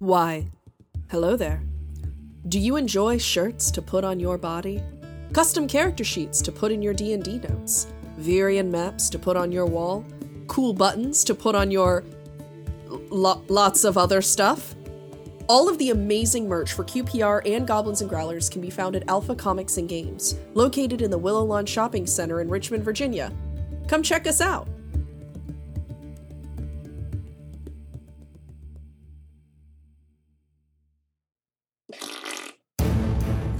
Why, hello there. Do you enjoy shirts to put on your body? Custom character sheets to put in your D&D notes? Virion maps to put on your wall? Cool buttons to put on your lo- lots of other stuff? All of the amazing merch for QPR and Goblins and Growlers can be found at Alpha Comics and Games, located in the Willow Lawn Shopping Center in Richmond, Virginia. Come check us out.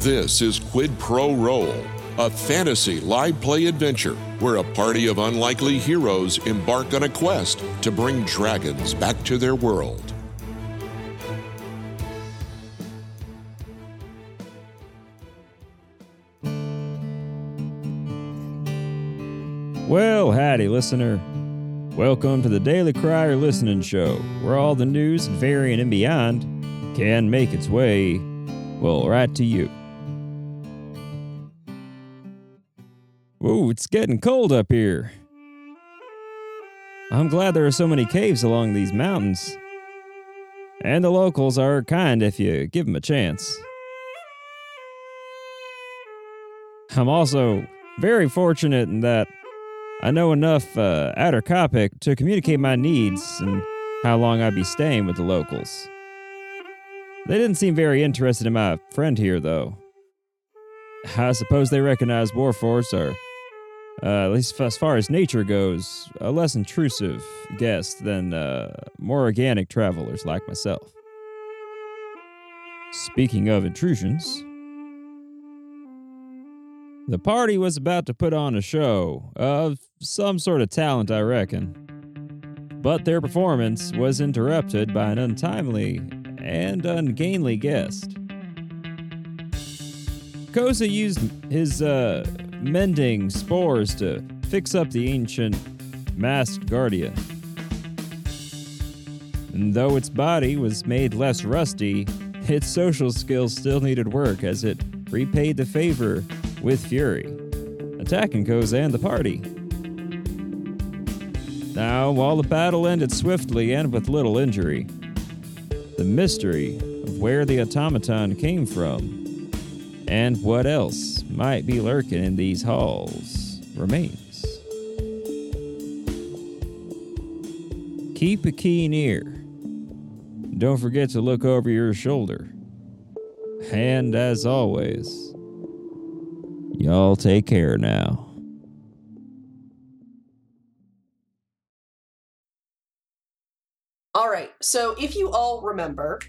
This is Quid Pro Roll, a fantasy live play adventure where a party of unlikely heroes embark on a quest to bring dragons back to their world. Well, howdy, listener. Welcome to the Daily Crier Listening Show, where all the news and Varian and beyond can make its way, well, right to you. Ooh, it's getting cold up here. I'm glad there are so many caves along these mountains. And the locals are kind if you give them a chance. I'm also very fortunate in that I know enough uh, Outer Copic to communicate my needs and how long I'd be staying with the locals. They didn't seem very interested in my friend here, though. I suppose they recognize Warforged are, uh, at least as far as nature goes, a less intrusive guest than uh, more organic travelers like myself. Speaking of intrusions, the party was about to put on a show of some sort of talent, I reckon. But their performance was interrupted by an untimely and ungainly guest. Koza used his uh, mending spores to fix up the ancient masked guardian. And though its body was made less rusty, its social skills still needed work as it repaid the favor with fury, attacking Koza and the party. Now, while the battle ended swiftly and with little injury, the mystery of where the automaton came from and what else might be lurking in these halls remains. Keep a keen ear. Don't forget to look over your shoulder. And as always, y'all take care now. All right. So if you all remember,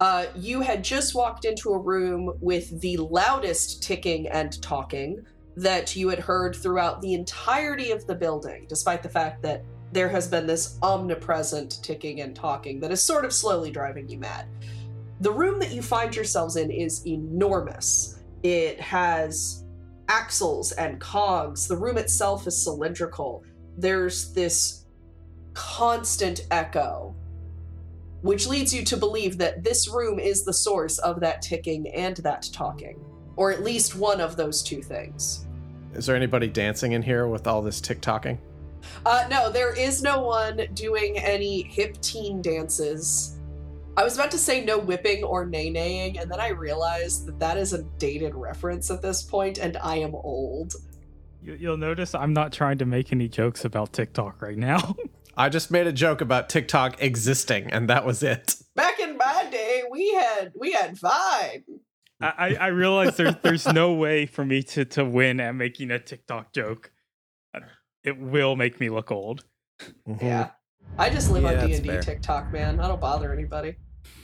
uh, you had just walked into a room with the loudest ticking and talking that you had heard throughout the entirety of the building, despite the fact that there has been this omnipresent ticking and talking that is sort of slowly driving you mad. The room that you find yourselves in is enormous. It has axles and cogs. The room itself is cylindrical. There's this constant echo, which leads you to believe that this room is the source of that ticking and that talking, or at least one of those two things. Is there anybody dancing in here with all this tick tocking? Uh, no, there is no one doing any hip teen dances. I was about to say no whipping or nay naying, and then I realized that that is a dated reference at this point, and I am old. You- You'll notice I'm not trying to make any jokes about TikTok right now. I just made a joke about TikTok existing, and that was it. Back in my day, we had we had Vine. I, I I realize there's there's no way for me to to win at making a TikTok joke. It will make me look old. Mhm. Yeah, I just live Yeah, on D and D. TikTok, man. I don't bother anybody.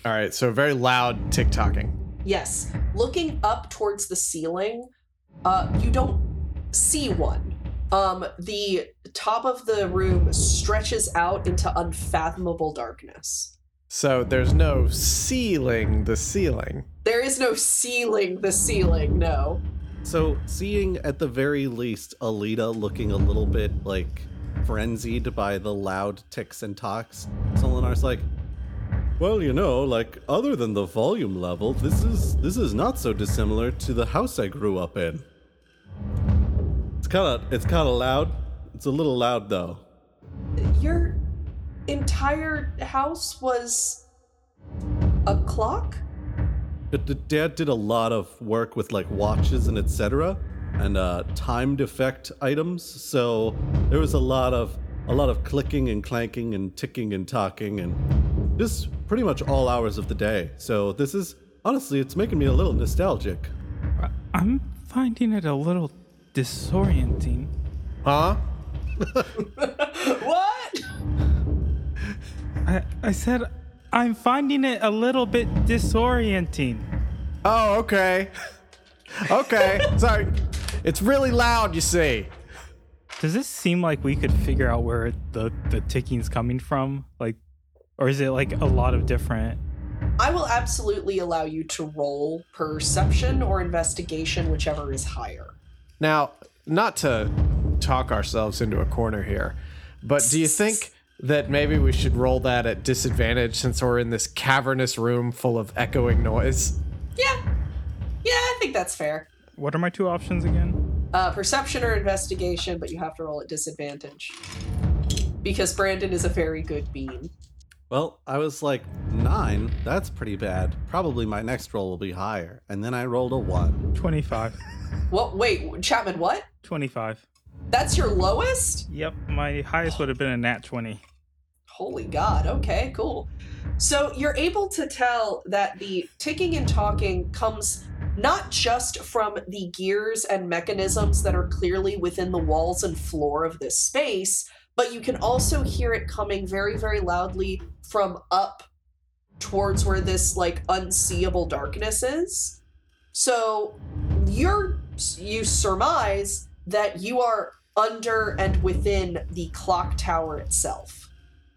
All right, so very loud TikToking. Yes, looking up towards the ceiling, uh, you don't see one. Um, the top of the room stretches out into unfathomable darkness. So there's no ceiling the ceiling. There is no ceiling the ceiling, no. So, seeing at the very least Alita looking a little bit like frenzied by the loud ticks and talks, Solinar's like, "Well, you know, like other than the volume level, this is this is not so dissimilar to the house I grew up in. It's kind of it's kind of loud. It's a little loud though. Your entire house was A clock? D- d- Dad did a lot of work with like watches and etc. and uh, timed effect items. So there was a lot of a lot of clicking and clanking and ticking and talking and just pretty much all hours of the day. So this is honestly, it's making me a little nostalgic. I'm finding it a little disorienting. Huh? What? I, I said I'm finding it a little bit disorienting. Oh, okay. okay. Sorry. It's really loud, you see. Does this seem like we could figure out where the the ticking's coming from? Like, or is it like a lot of different? I will absolutely allow you to roll perception or investigation, whichever is higher. Now, not to talk ourselves into a corner here, but do you think that maybe we should roll that at disadvantage since we're in this cavernous room full of echoing noise? Yeah. Yeah, I think that's fair. What are my two options again? Uh, perception or investigation, but you have to roll at disadvantage. Because Brandon is a very good bean. Well, I was like nine. That's pretty bad. Probably my next roll will be higher. And then I rolled a one. Twenty five. What? Wait, Chapman, what? Twenty five. That's your lowest? Yep, my highest would have been a nat twenty. Holy God. Okay, cool. So you're able to tell that the ticking and talking comes not just from the gears and mechanisms that are clearly within the walls and floor of this space, but you can also hear it coming very, very loudly from up towards where this like unseeable darkness is. So you're you surmise that you are under and within the clock tower itself.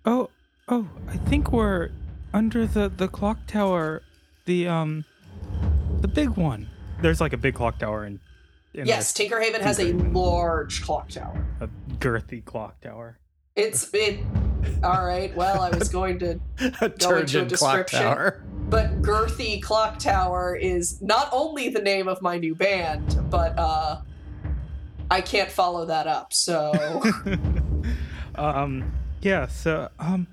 Oh, oh, I think we're under the the clock tower, the um, the big one. There's like a big clock tower in. in Yes, this- Tinkerhaven has a large clock tower. a girthy clock tower. It's it. All right. Well, I was going to, A into a description. tower. but girthy clock tower is not only the name of my new band, but uh, I can't follow that up. So um, yeah. So um,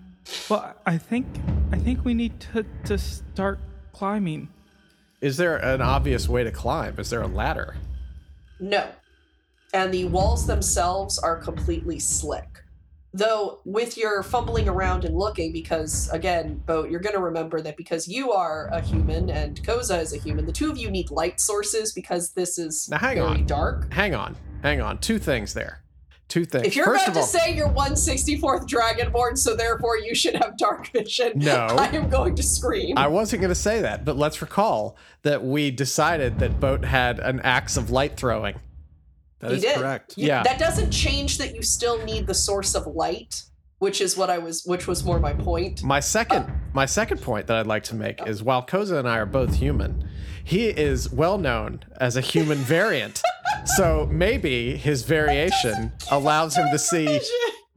well, I think I think we need to to start climbing. Is there an obvious way to climb? Is there a ladder? no, and the walls themselves are completely slick. Though with your fumbling around and looking, because again, Boat, you're going to remember that because you are a human and Koza is a human, the two of you need light sources because this is Now, hang on. dark. Hang on. Hang on. Two things there. Two things. If you're First about to say you're 164th Dragonborn, so therefore you should have dark vision, No. I am going to scream. I wasn't going to say that, but let's recall that we decided that Boat had an axe of light throwing. That You is did. correct. You- Yeah. That doesn't change that you still need the source of light, which is what I was, which was more my point. My second, uh, my second point that I'd like to make is while Koza and I are both human, he is well known as a human variant. So maybe his variation allows him to see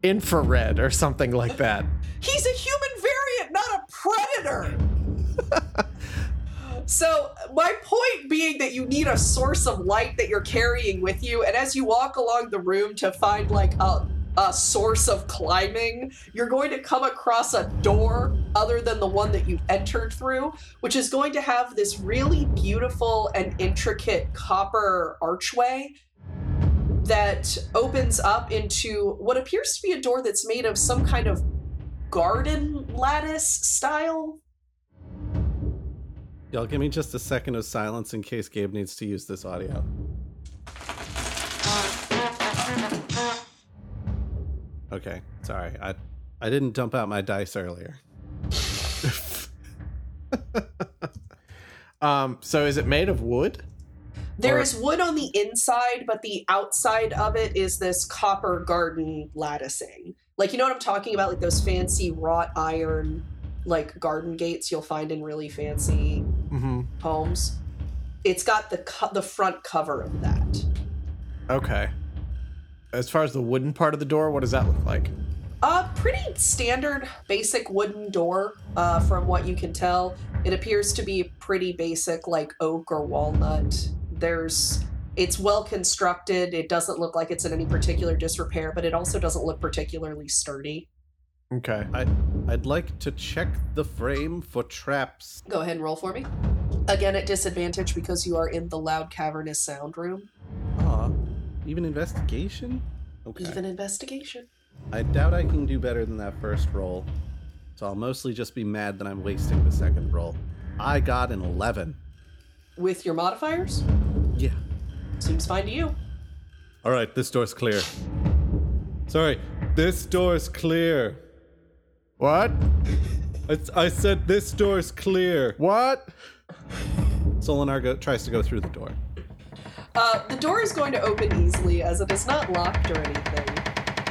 infrared or something like that. He's a human variant, not a predator. So, my point being that you need a source of light that you're carrying with you, and as you walk along the room to find like a, a source of climbing, you're going to come across a door other than the one that you entered through, which is going to have this really beautiful and intricate copper archway that opens up into what appears to be a door that's made of some kind of garden lattice style. Y'all give me just a second of silence in case Gabe needs to use this audio. Okay, sorry. I I didn't dump out my dice earlier. Um, so is it made of wood? There Or- is wood on the inside, but the outside of it is this copper garden latticing. Like you know what I'm talking about, like those fancy wrought iron like garden gates you'll find in really fancy Mm-hmm. homes. It's got the co- the front cover of that. Okay. As far as the wooden part of the door, what does that look like? A pretty standard, basic wooden door, uh, from what you can tell. It appears to be pretty basic, like oak or walnut. There's, it's well constructed. It doesn't look like it's in any particular disrepair, but it also doesn't look particularly sturdy. Okay. I, I'd like to check the frame for traps. Go ahead and roll for me. Again, at disadvantage because you are in the loud cavernous sound room. Aw, even investigation? Okay. Even investigation. I doubt I can do better than that first roll. So I'll mostly just be mad that I'm wasting the second roll. I got an 11. With your modifiers? Yeah. Seems fine to you. All right, this door's clear. Sorry, this door's clear. What? I, I said this door's clear. What? Solinar go, tries to go through the door. Uh, the door is going to open easily as if it is not locked or anything.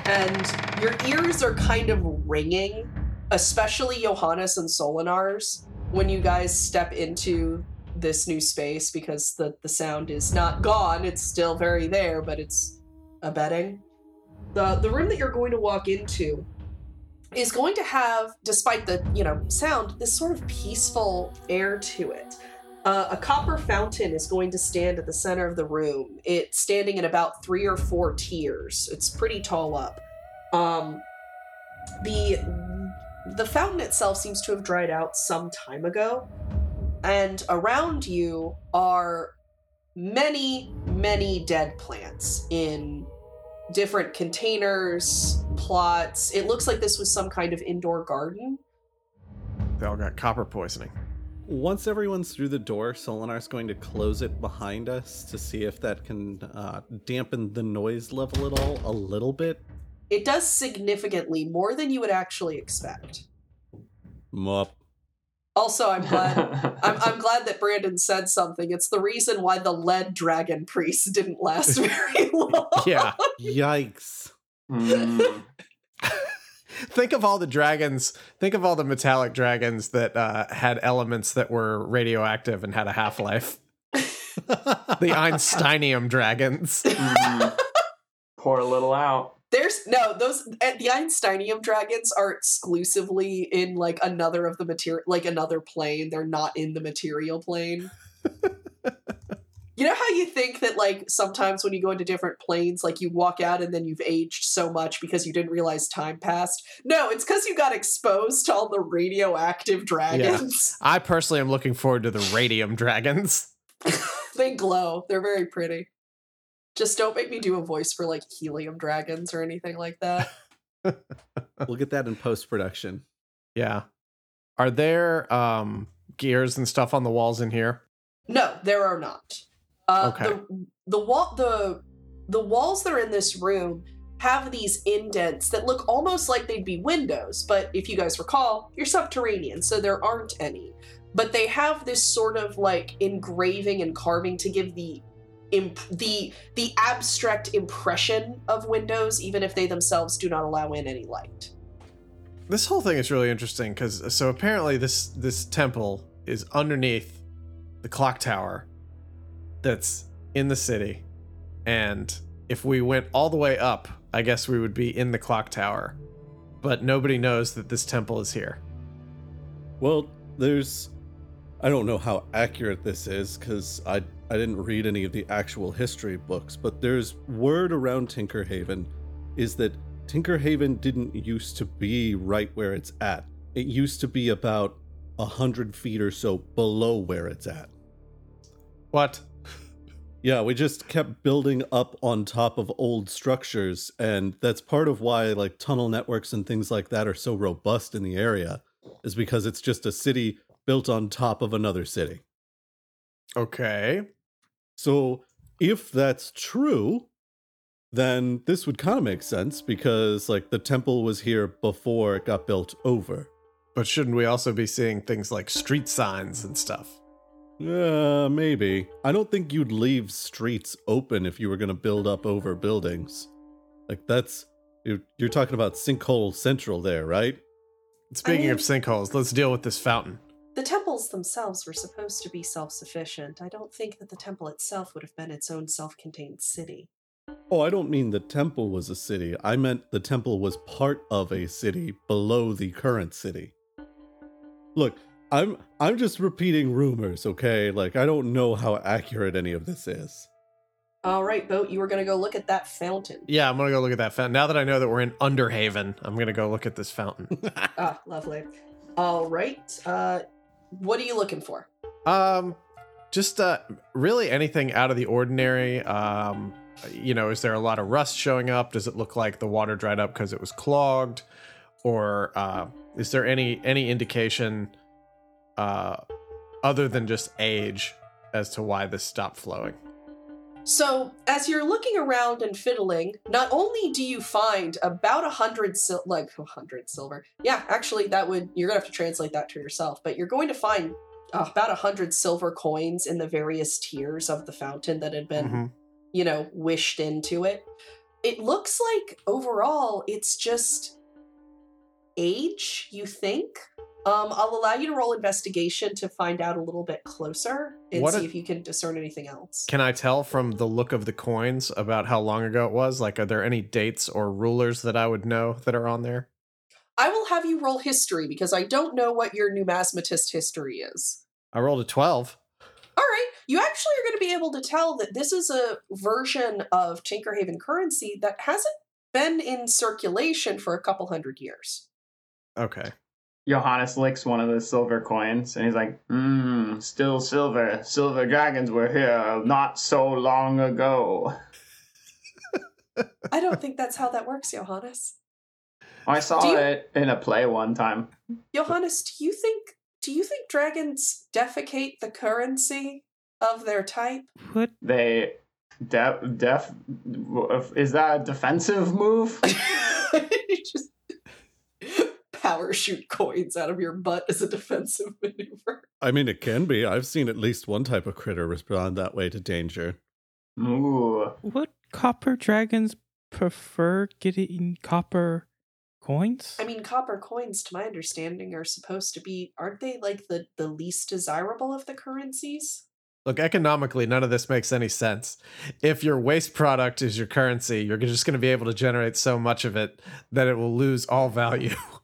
And your ears are kind of ringing, especially Johannes and Solinar's, when you guys step into this new space because the, the sound is not gone. It's still very there, but it's abetting. The, the room that you're going to walk into is going to have, despite the, you know, sound, this sort of peaceful air to it. Uh, a copper fountain is going to stand at the center of the room. It's standing in about three or four tiers. It's pretty tall up. Um, the the fountain itself seems to have dried out some time ago, and around you are many, many dead plants in different containers, plots. It looks like this was some kind of indoor garden. They all got copper poisoning. Once everyone's through the door, Solinar's going to close it behind us to see if that can uh, dampen the noise level at all a little bit. It does significantly more than you would actually expect. Mup. Also, I'm glad I'm, I'm glad that Brandon said something. It's the reason why the lead dragon priest didn't last very long. Yeah. Yikes. Mm. think of all the dragons. Think of all the metallic dragons that uh, had elements that were radioactive and had a half life. the Einsteinium dragons. Mm. Pour a little out. There's no those uh, the Einsteinium dragons are exclusively in like another of the material like another plane. They're not in the material plane. you know how you think that like sometimes when you go into different planes, like you walk out and then you've aged so much because you didn't realize time passed? No, it's because you got exposed to all the radioactive dragons. I personally am looking forward to the radium dragons. they glow. They're very pretty. Just don't make me do a voice for like helium dragons or anything like that. We'll get that in post production. Yeah. Are there um gears and stuff on the walls in here? No, there are not. Uh, Okay. The the wall the the walls that are in this room have these indents that look almost like they'd be windows, but if you guys recall, you're subterranean, so there aren't any. But they have this sort of like engraving and carving to give the imp- the the abstract impression of windows, even if they themselves do not allow in any light. This whole thing is really interesting because so apparently this this temple is underneath the clock tower that's in the city, and if we went all the way up, I guess we would be in the clock tower, but nobody knows that this temple is here. Well, there's. I don't know how accurate this is because I, I didn't read any of the actual history books, but there's word around Tinkerhaven is that Tinkerhaven didn't used to be right where it's at. It used to be about a hundred feet or so below where it's at. What? Yeah, we just kept building up on top of old structures, and that's part of why like tunnel networks and things like that are so robust in the area, is because it's just a city built on top of another city. Okay. So if that's true, then this would kind of make sense because like the temple was here before it got built over. But shouldn't we also be seeing things like street signs and stuff? Uh, maybe. I don't think you'd leave streets open if you were going to build up over buildings. Like that's you're, you're talking about sinkhole central there, right? Speaking of mean- sinkholes, let's deal with this fountain. The temples themselves were supposed to be self sufficient. I don't think that the temple itself would have been its own self contained city. Oh, I don't mean the temple was a city. I meant the temple was part of a city below the current city. Look, I'm I'm just repeating rumors, okay? Like I don't know how accurate any of this is. All right, Boat, you were going to go look at that fountain. Yeah, I'm gonna go look at that fountain. Now that I know that we're in Underhaven, I'm gonna go look at this fountain. Ah, lovely. All right. Uh, what are you looking for? um, just uh, really anything out of the ordinary. Um, you know, is there a lot of rust showing up? Does it look like the water dried up because it was clogged, or uh, is there any any indication, uh, other than just age, as to why this stopped flowing? So, as you're looking around and fiddling, not only do you find about a hundred sil- like a hundred silver. Yeah, actually, that would you're gonna have to translate that to yourself. But you're going to find uh, about a hundred silver coins in the various tiers of the fountain that had been, Mhm. you know, wished into it. It looks like overall it's just age. You think? Um, I'll allow you to roll investigation to find out a little bit closer and What see if- if you can discern anything else. Can I tell from the look of the coins about how long ago it was? Like, are there any dates or rulers that I would know that are on there? I will have you roll history because I don't know what your numismatist history is. I rolled a 12. All right, you actually are going to be able to tell that this is a version of Tinkerhaven currency that hasn't been in circulation for a couple hundred years. Okay. Johannes licks one of the silver coins and he's like, Mmm, still silver. Silver dragons were here not so long ago. I don't think that's how that works, Johannes. I saw you- it in a play one time. Johannes, do you think do you think dragons defecate the currency of their type? What? They def def is that a defensive move? Just power shoot coins out of your butt as a defensive maneuver. I mean, it can be. I've seen at least one type of critter respond that way to danger. Ooh. What copper dragons prefer getting copper coins? I mean, copper coins, to my understanding, are supposed to be aren't they like the the least desirable of the currencies? Look, economically, none of this makes any sense. If your waste product is your currency, you're just going to be able to generate so much of it that it will lose all value.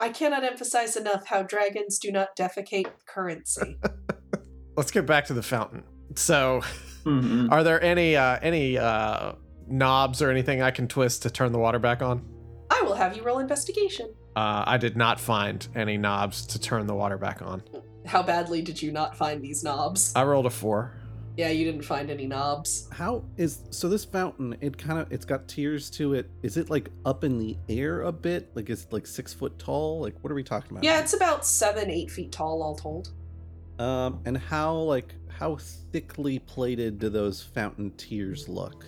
I cannot emphasize enough how dragons do not defecate currency. Let's get back to the fountain. So, Mhm. are there any uh, any uh, knobs or anything I can twist to turn the water back on? I will have you roll investigation. Uh, I did not find any knobs to turn the water back on. How badly did you not find these knobs? I rolled a four. Yeah, you didn't find any knobs. How is so? This fountain, it kind of, it's got tiers to it. Is it like up in the air a bit? Like, is it like six foot tall? Like, what are we talking about? Yeah, it's about seven, eight feet tall, all told. Um, and how like how thickly plated do those fountain tiers look?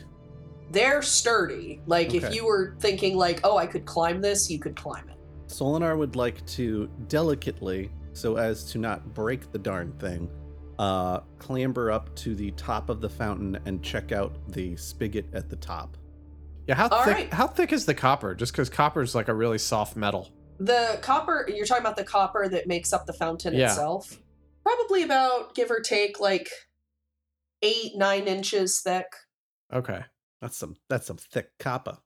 They're sturdy. Like if you were thinking like, oh, I could climb this, you could climb it. Solinar would like to delicately, so as to not break the darn thing, uh, clamber up to the top of the fountain and check out the spigot at the top. Yeah, how All thick? right. How thick is the copper? Just because copper is like a really soft metal. The copper, you're talking about the copper that makes up the fountain Yeah. itself. Probably about, give or take, like eight, nine inches thick. Okay. That's some that's some thick copper.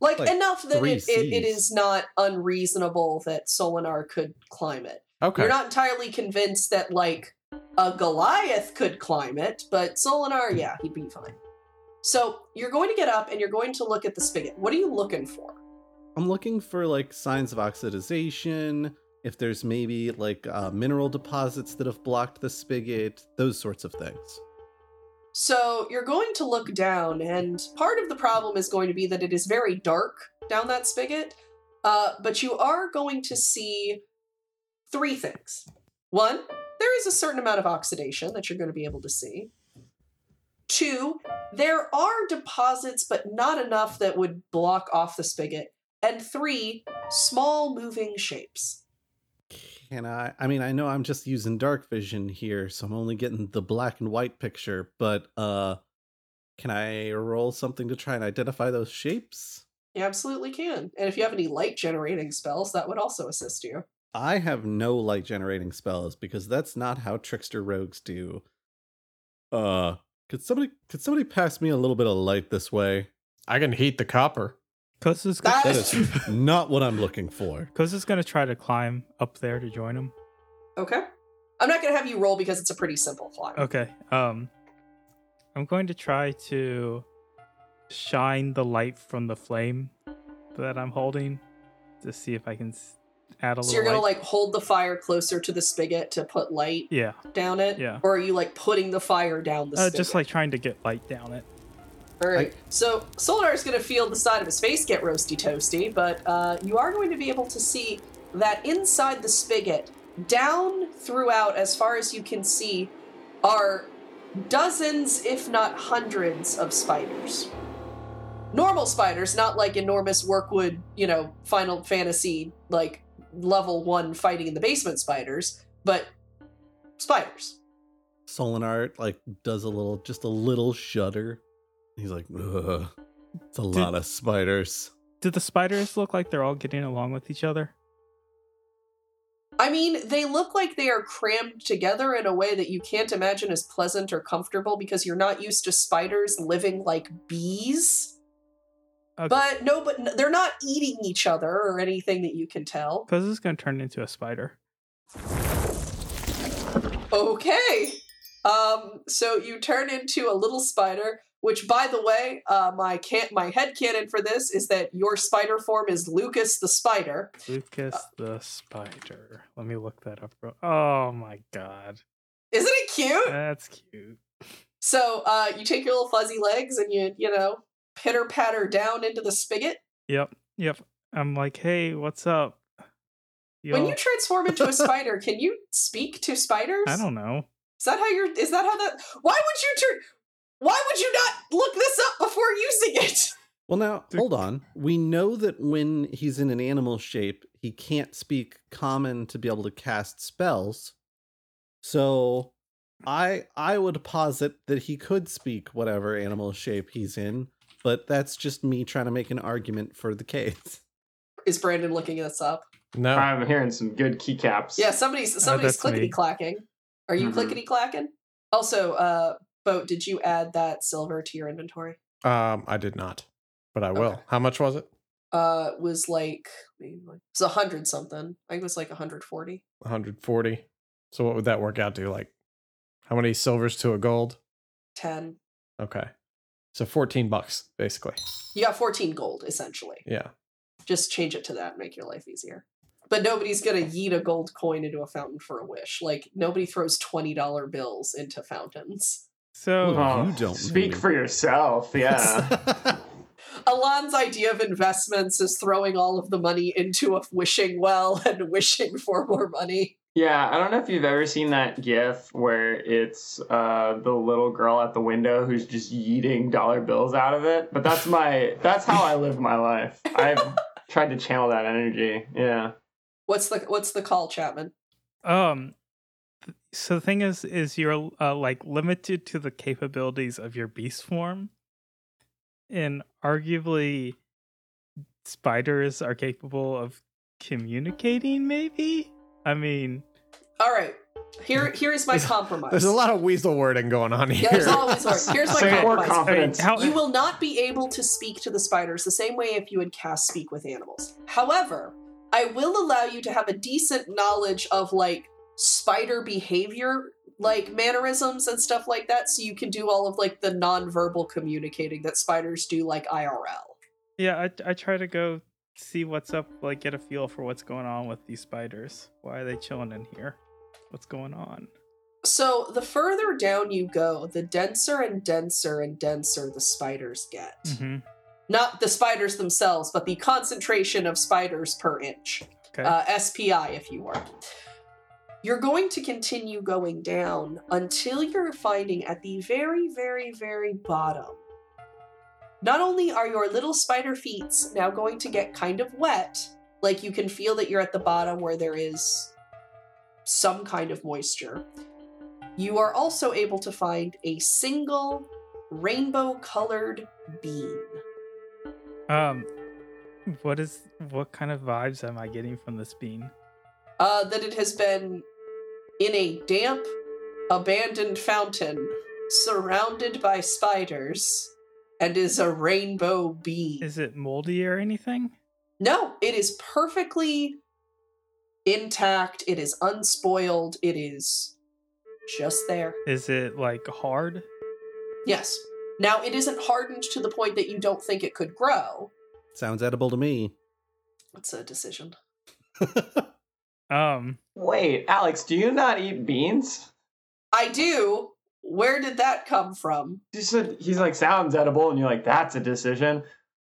Like, Like enough that three it, it, it Cs. is not unreasonable that Solinar could climb it. Okay. You're not entirely convinced that, like, a Goliath could climb it, but Solinar, yeah, he'd be fine. So you're going to get up and you're going to look at the spigot. What are you looking for? I'm looking for like signs of oxidization, if there's maybe like uh, mineral deposits that have blocked the spigot, those sorts of things. So you're going to look down, and part of the problem is going to be that it is very dark down that spigot. Uh, but you are going to see three things. One, there is a certain amount of oxidation that you're going to be able to see. Two, there are deposits, but not enough that would block off the spigot. And three, small moving shapes. Can I? I mean, I know I'm just using dark vision here, so I'm only getting the black and white picture, but uh can I roll something to try and identify those shapes? You absolutely can. And if you have any light generating spells, that would also assist you. I have no light generating spells because that's not how trickster rogues do. Uh could somebody could somebody pass me a little bit of light this way? I can heat the copper. Cuz is That That is not what I'm looking for. Cuz is going to try to climb up there to join him. Okay. I'm not going to have you roll because it's a pretty simple climb. Okay. Um I'm going to try to shine the light from the flame that I'm holding to see if I can s- add a So little. you're gonna light. like hold the fire closer to the spigot to put light yeah, down it? Yeah. Or are you like putting the fire down the uh, spigot? just like trying to get light down it. All right. So Solinar's going to feel the side of his face get roasty toasty, but uh, you are going to be able to see that inside the spigot, down throughout, as far as you can see, are dozens, if not hundreds, of spiders. Normal spiders, not like enormous Mirkwood, you know, Final Fantasy, like level one fighting in the basement spiders, but spiders. Solinar like does a little, just a little shudder. He's like, Ugh, it's a lot of spiders. Do the spiders look like they're all getting along with each other? I mean, they look like they are crammed together in a way that you can't imagine as pleasant or comfortable because you're not used to spiders living like bees. Okay. But no, but they're not eating each other or anything that you can tell. Because this is going to turn into a spider. Okay. Um, so you turn into a little spider, which by the way, uh, my can my head canon for this is that your spider form is Lucas the spider. Lucas the spider. Let me look that up. Oh my god, Isn't it cute? that's cute. So uh, you take your little fuzzy legs and you you know pitter patter down into the spigot. Yep, yep. I'm like, hey, what's up? When Y'all- you transform into a spider, can you speak to spiders? I don't know. Is that how you're? Is that how that? Why would you turn? Why would you not look this up before using it? Well, now hold on. We know that when he's in an animal shape, he can't speak common to be able to cast spells. So, I I would posit that he could speak whatever animal shape he's in, but that's just me trying to make an argument for the case. Is Brandon looking this up? No. I'm hearing some good keycaps. Yeah, somebody's somebody's Uh, that's clickety clacking. Are you Mhm. clickety clacking? Also, uh, Boat, did you add that silver to your inventory? Um, I did not, but I will. Okay. How much was it? Uh, it was like it was a hundred something. I think it was like 140. 140. So what would that work out to? Like, how many silvers to a gold? 10. Okay. So 14 bucks, basically. You got 14 gold, essentially. Yeah. Just change it to that, make your life easier. But nobody's gonna yeet a gold coin into a fountain for a wish. Like nobody throws twenty dollar bills into fountains. So Oh, You don't speak need- for yourself. Yeah. Alon's idea of investments is throwing all of the money into a wishing well and wishing for more money. Yeah, I don't know if you've ever seen that gif where it's uh, the little girl at the window who's just yeeting dollar bills out of it. But that's my that's how I live my life. I've tried to channel that energy. Yeah. What's the what's the call, Chapman? um so the thing is is you're uh, like limited to the capabilities of your beast form and arguably spiders are capable of communicating maybe i mean All right. Here here is my compromise. There's a lot of weasel wording going on here. Yeah, there's always work. Here's my Say more compromise. confidence. how, You will not be able to speak to the spiders the same way if you had cast speak with animals. However, I will allow you to have a decent knowledge of like spider behavior, like mannerisms and stuff like that, so you can do all of like the nonverbal communicating that spiders do like IRL. yeah I, I try to go see what's up like get a feel for what's going on with these spiders why are they chilling in here what's going on So the further down you go, the denser and denser and denser the spiders get. hmm Not the spiders themselves, but the concentration of spiders per inch. okay uh, SPI, if you were. You're going to continue going down until you're finding at the very, very, very bottom. Not only are your little spider feet now going to get kind of wet, like you can feel that you're at the bottom where there is some kind of moisture, you are also able to find a single rainbow colored bean. um what is what kind of vibes am i getting from this bean uh, that it has been in a damp, abandoned fountain surrounded by spiders and is a rainbow bean. is it moldy or anything no, it is perfectly intact. It is unspoiled. It is just there. Is it like hard? Yes. Now it isn't hardened to the point that you don't think it could grow. Sounds edible to me. It's a decision. Um, Wait, Alex, do you not eat beans? I do. Where did that come from? He said he's like sounds edible, and you're like, that's a decision.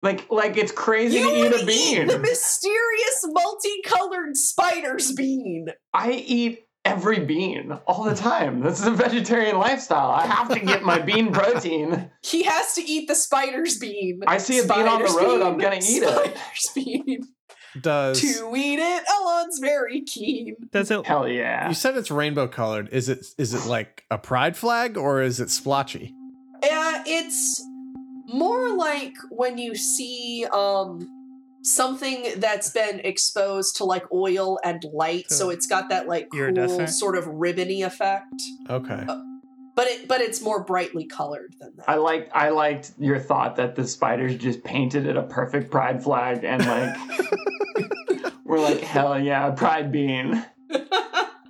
Like, like it's crazy you to eat a bean. the mysterious multicolored spider's bean. I eat every bean all the time. This is a vegetarian lifestyle. I have to get my bean protein. He has to eat the spider's bean. I see a bean on the Spider's road, I'm gonna eat it. Spider's bean. Does To eat it, Elon's very keen. does it? Hell yeah. you said it's rainbow colored? Is it is it like a pride flag or is it splotchy? Uh, it's more like when you see um something that's been exposed to like oil and light, so, So, it's got that like cool iridescent? sort of ribbony effect. Okay. But it but it's more brightly colored than that. I liked I liked your thought that the spiders just painted it a perfect pride flag and like we're like hell yeah pride bean.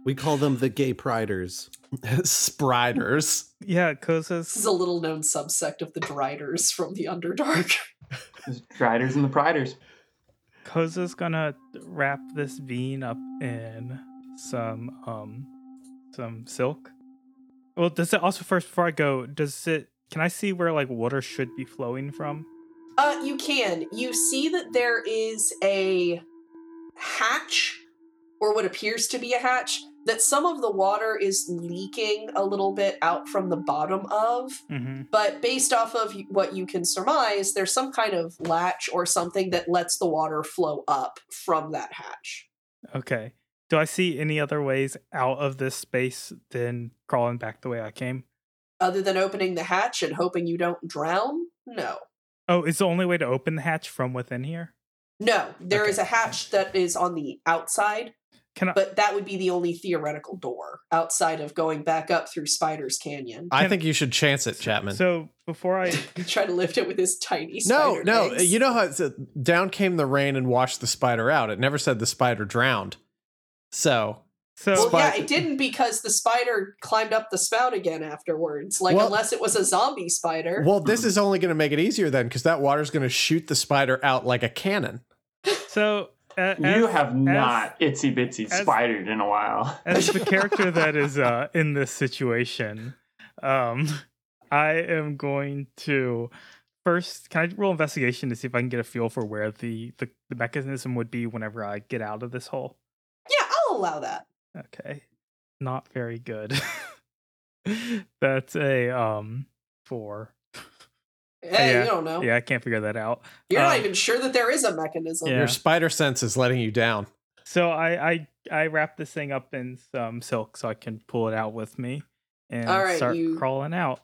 We call them the gay priders. Spriders. Yeah, this is a little known subsect of the Driders from the Underdark. There's Driders and the Priders. Koza's gonna wrap this bean up in some um some silk. Well, does it also first before I go? Does it? Can I see where like water should be flowing from? Uh, you can. You see that there is a hatch, or what appears to be a hatch, that some of the water is leaking a little bit out from the bottom of. Mm-hmm. But based off of what you can surmise, there's some kind of latch or something that lets the water flow up from that hatch. Okay. Do I see any other ways out of this space than crawling back the way I came? Other than opening the hatch and hoping you don't drown? No. Oh, is the only way to open the hatch from within here? No, there is Okay. a hatch that is on the outside, Can I? but that would be the only theoretical door outside of going back up through Spider's Canyon. I Can- think you should chance it, Chapman. so before I Try to lift it with his tiny no, spider no. legs. You know how it said, down came the rain and washed the spider out. It never said the spider drowned. So so Well, yeah, it didn't because the spider climbed up the spout again afterwards. Like, Well- unless it was a zombie spider. well, this is only going to make it easier then, because that water's going to shoot the spider out like a cannon. so uh, You as- have as- not itsy bitsy as- spidered in a while. as the character that is uh, in this situation, um, I am going to first. Can I roll investigation to see if I can get a feel for where the the, the mechanism would be whenever I get out of this hole? Yeah, I'll allow that. Okay, not very good. That's a um four. Hey, Yeah, you don't know. Yeah, I can't figure that out. You're not Um, even sure that there is a mechanism. Yeah. Your spider sense is letting you down. So I I I wrap this thing up in some silk so I can pull it out with me and All right, start you- crawling out.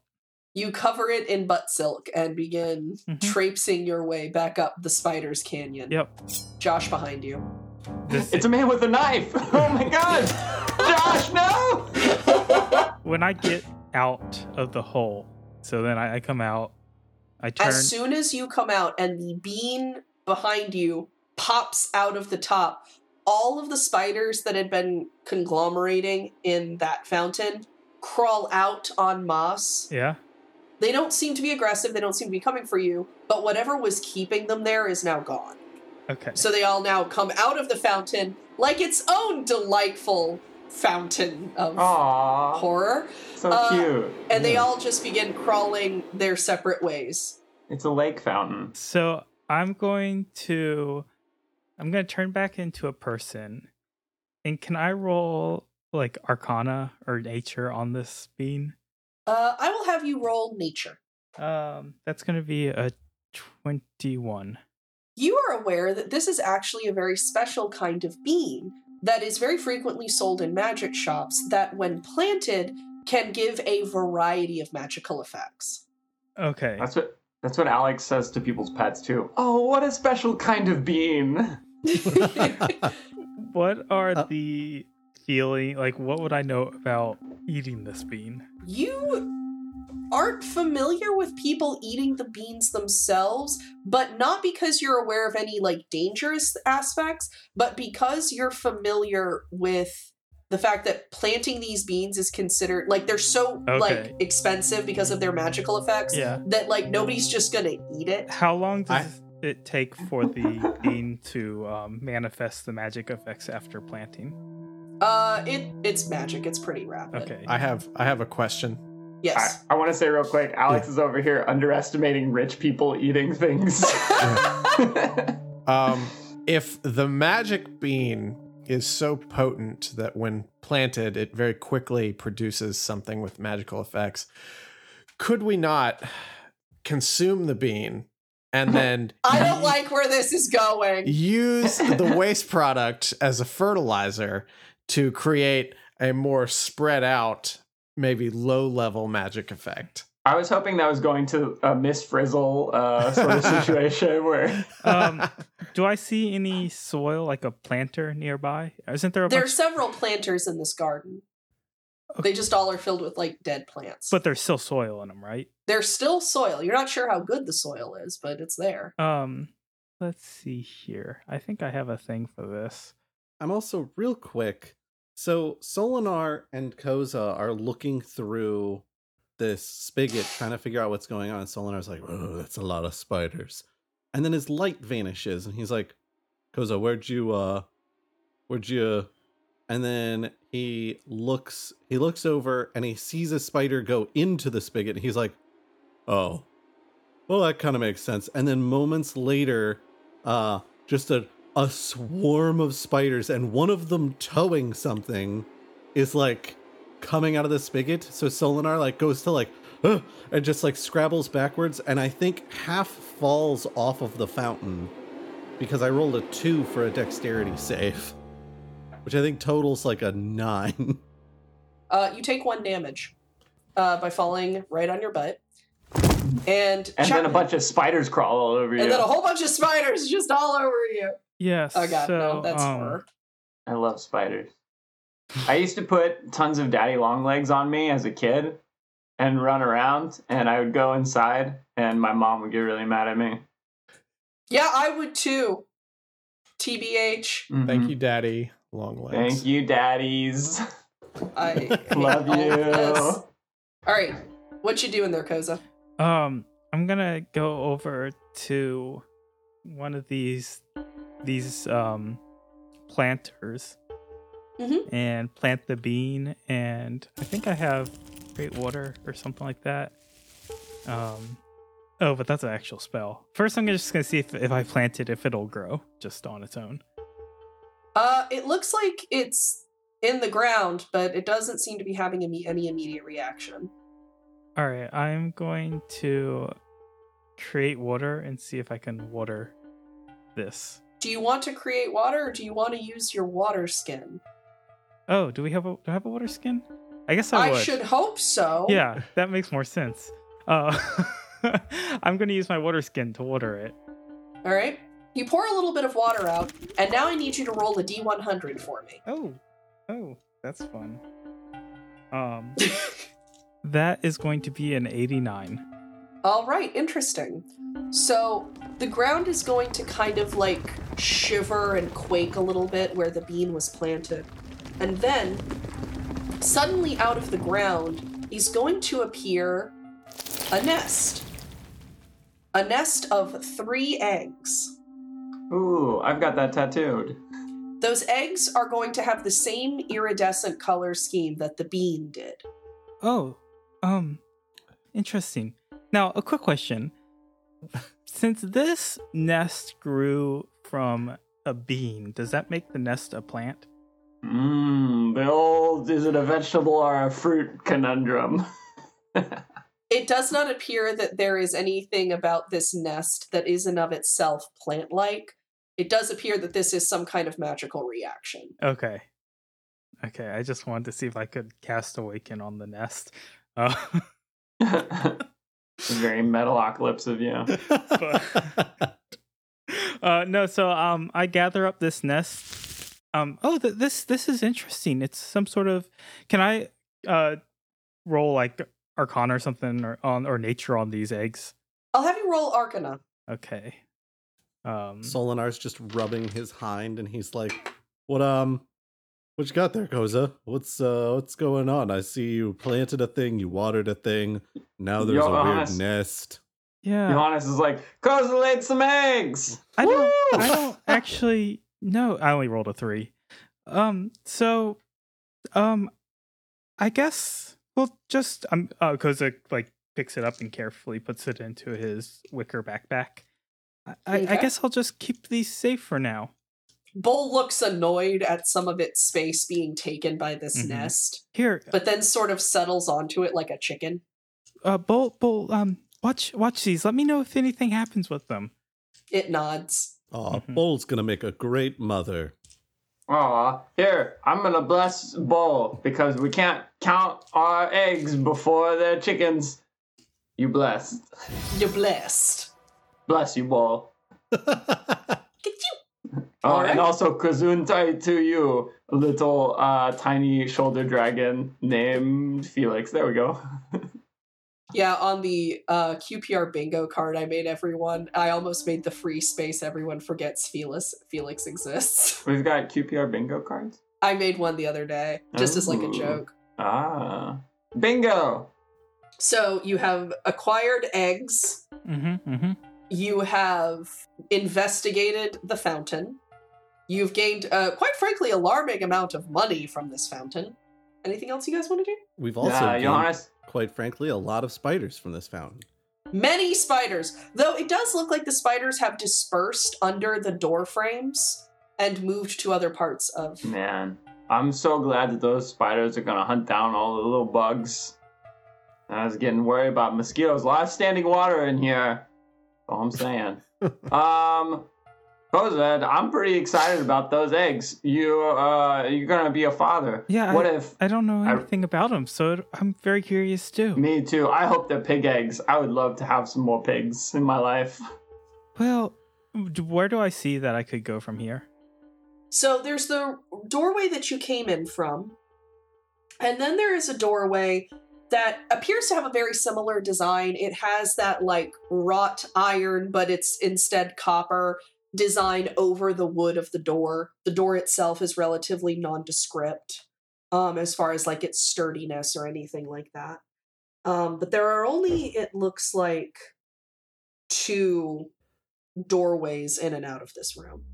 You cover it in butt silk and begin Mhm. traipsing your way back up the spider's canyon. Yep. Josh behind you. This, It's a man with a knife. Oh my god. Josh, no! when I get out of the hole, so then I, I come out, I turn. As soon as you come out and the bean behind you pops out of the top, all of the spiders that had been conglomerating in that fountain crawl out on Moss. yeah. They don't seem to be aggressive, they don't seem to be coming for you, but whatever was keeping them there is now gone. Okay. So they all now come out of the fountain like its own delightful fountain of Aw, horror, so Uh, cute. and they all just begin crawling their separate ways. It's a lake fountain. So I'm going to, I'm going to turn back into a person, and can I roll like Arcana or Nature on this bean? Uh, I will have you roll nature. Um, that's going to be a twenty-one. You are aware that this is actually a very special kind of bean that is very frequently sold in magic shops that, when planted, can give a variety of magical effects. Okay. That's what that's what Alex says to people's pets too. Oh, what a special kind of bean. What are Uh, the feeling like? What would I know about eating this bean? you aren't familiar with people eating the beans themselves, but not because you're aware of any like dangerous aspects, but because you're familiar with the the fact that planting these beans is considered like they're so Okay. like expensive because of their magical effects Yeah. that like nobody's just gonna eat it. How long does I- it take for the bean to um, manifest the magic effects after planting? Uh, it it's magic. It's pretty rapid. Okay. I have I have a question. Yes. I, I want to say real quick, Alex is over here underestimating rich people eating things. Um, if the magic bean is so potent that when planted, it very quickly produces something with magical effects, could we not consume the bean and then I don't like where this is going. use the waste product as a fertilizer to create a more spread out, maybe low level magic effect? I was hoping that was going to a Miss Frizzle uh, sort of situation where Um, do I see any soil, like a planter nearby? Isn't there a There are several planters in this garden. They just all are filled with like dead plants. But there's still soil in them, right? there's still soil. You're not sure how good the soil is, but it's there. Um, let's see here. I think I have a thing for this. I'm also real quick. So Solinar and Koza are looking through this spigot, trying to figure out what's going on. Solinar's like, "Oh, that's a lot of spiders." And then his light vanishes, and he's like, "Koza, where'd you uh, where'd you?" And then he looks, he looks over, and he sees a spider go into the spigot. And he's like, "Oh, well, that kind of makes sense." And then moments later, uh, just a a swarm of spiders, and one of them towing something is like coming out of the spigot. So Solinar like goes to like "Ugh," and just like scrabbles backwards, and I think half falls off of the fountain because I rolled a two for a dexterity save, which I think totals like a nine. Uh, you take one damage uh, by falling right on your butt, and and then a bunch of spiders crawl all over you. and then a whole bunch of spiders just all over you. Yes. Oh god, so, no, that's um, horror. I love spiders. I used to put tons of daddy long legs on me as a kid and run around, and I would go inside, and my mom would get really mad at me. Yeah, I would too. TBH, Mhm. Thank you, Daddy. Long legs. Thank you, daddies. I hate Love all of you. All right, what you doing there, Koza? Um, I'm gonna go over to one of these these um planters Mhm. and plant the bean, and I think I have great water or something like that. Um, oh, but that's an actual spell. First, I'm just gonna see if if I plant it, if it'll grow just on its own. Uh, it looks like it's in the ground, but it doesn't seem to be having any immediate reaction. All right, I'm going to create water and see if I can water this. Do you want to create water, or do you want to use your water skin? Oh, do we have a do I have a water skin? I guess I, I would. should hope so. Yeah, that makes more sense. Uh, I'm going to use my water skin to water it. All right. You pour a little bit of water out, and now I need you to roll a d100 for me. Oh, oh, that's fun. Um, that is going to be an 89. All right, interesting. So the ground is going to kind of like shiver and quake a little bit where the bean was planted. And then, suddenly out of the ground, is going to appear a nest. A nest of three eggs. Ooh, I've got that tattooed. Those eggs are going to have the same iridescent color scheme that the bean did. Oh, um, interesting. Now, a quick question. Since this nest grew from a bean, does that make the nest a plant? Mmm, the old is it a vegetable or a fruit conundrum? It does not appear that there is anything about this nest that is in of itself plant like. It does appear that this is some kind of magical reaction. Okay. Okay, I just wanted to see if I could cast Awaken on the nest. Uh, Very metalocalypse of you. but, uh, no, so um, I gather up this nest. Um, oh, th- this this is interesting. It's some sort of. Can I uh roll like Arcana or something or on or Nature on these eggs? I'll have you roll Arcana. Okay. Um, Solinar's just rubbing his hind, and he's like, "What um, What you got there, Koza? What's uh what's going on? I see you planted a thing, you watered a thing. Now there's Yo, a weird Johannes. nest. Yeah. Johannes is like, cause laid some eggs. I don't. I don't actually. No, I only rolled a three. Um. So, um, I guess we'll just um. Uh, Koza like picks it up and carefully puts it into his wicker backpack. I, I, I guess I'll just keep these safe for now. Bull looks annoyed at some of its space being taken by this Mhm. nest, Here, but then sort of settles onto it like a chicken. uh, Bull, Bull, um, watch, watch these. Let me know if anything happens with them. It nods. Aw, Mhm. Bull's gonna make a great mother. Aw, here, I'm gonna bless Bull because we can't count our eggs before they're chickens. You blessed. You're blessed. Bless you, Bull. Get you. Oh, Alright. and also Kazuntai to you, little uh, tiny shoulder dragon named Felix. There we go. Yeah, on the uh, QPR bingo card I made everyone, I almost made the free space everyone forgets Felix Felix exists. We've got QPR bingo cards. I made one the other day, just as like a joke. Ah, bingo. So you have acquired eggs, Mm-hmm. Mm-hmm. you have investigated the fountain, you've gained, uh, quite frankly, alarming amount of money from this fountain. Anything else you guys want to do? We've also yeah, gained, Johannes. quite frankly, a lot of spiders from this fountain. Many spiders, though it does look like the spiders have dispersed under the door frames and moved to other parts of. Man, I'm so glad that those spiders are gonna hunt down all the little bugs. I was getting worried about mosquitoes. A lot of standing water in here. That's all I'm saying. um, Kozed, I'm pretty excited about those eggs. You, uh, you're gonna be a father. Yeah, What I, if? I don't know I- anything about them, so I'm very curious too. Me too. I hope they're pig eggs. I would love to have some more pigs in my life. Well, where do I see that I could go from here? So there's the doorway that you came in from, and then there is a doorway that appears to have a very similar design. It has that like wrought iron, but it's instead copper design over the wood of the door. The door itself is relatively nondescript um, as far as like its sturdiness or anything like that. Um, but there are only, it looks like, two doorways in and out of this room.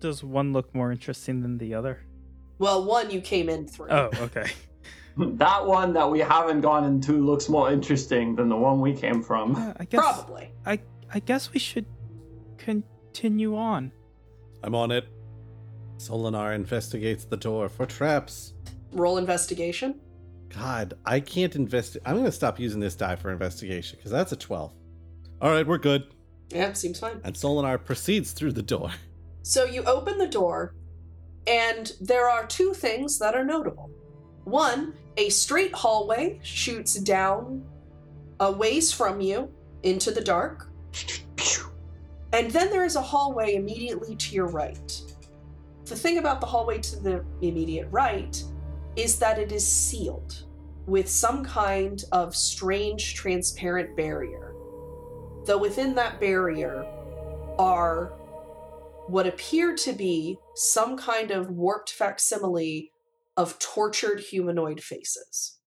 Does one look more interesting than the other? Well, one you came in through. Oh, okay. that one that we haven't gone into looks more interesting than the one we came from. Yeah, I guess Probably. I I guess we should continue on. I'm on it. Solinar investigates the door for traps. Roll investigation. God, I can't invest. I'm going to stop using this die for investigation because that's a 12. All right, we're good. Yeah, seems fine. And Solinar proceeds through the door. So you open the door, and there are two things that are notable. One, a straight hallway shoots down a ways from you into the dark, and then there is a hallway immediately to your right. The thing about the hallway to the immediate right is that it is sealed with some kind of strange transparent barrier. Though within that barrier are what appear to be some kind of warped facsimile of tortured humanoid faces.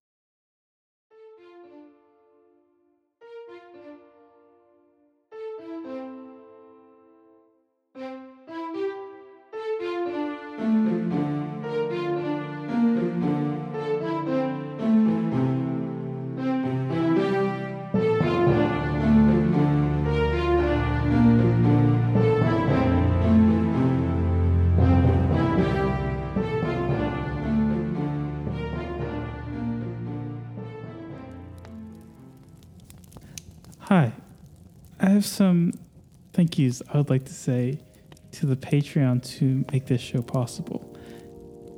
I have some thank yous I would like to say to the Patreon to make this show possible.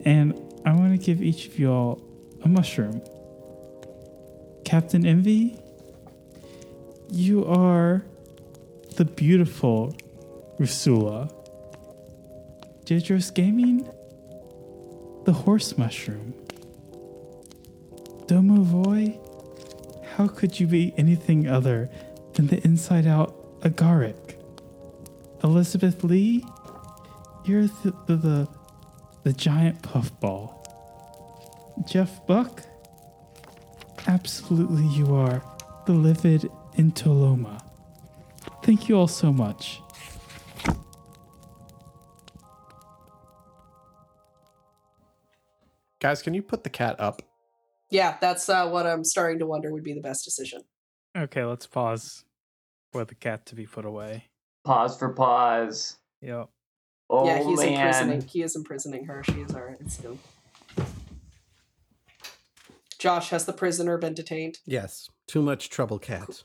And I want to give each of y'all a mushroom. Captain Envy, you are the beautiful Russula. Didros Gaming, the horse mushroom. Domovoy, how could you be anything other than the inside out Agaric? Elizabeth Lee, you're the, the, the, the giant puffball. Jeff Buck? Absolutely, you are the livid Entoloma. Thank you all so much. Guys, can you put the cat up? Yeah, that's uh, what I'm starting to wonder would be the best decision. Okay, let's pause for the cat to be put away. Pause for pause. Yep. Oh yeah, he's man. imprisoning. He is imprisoning her. She is alright still. Josh, has the prisoner been detained? Yes. Too much trouble, cat.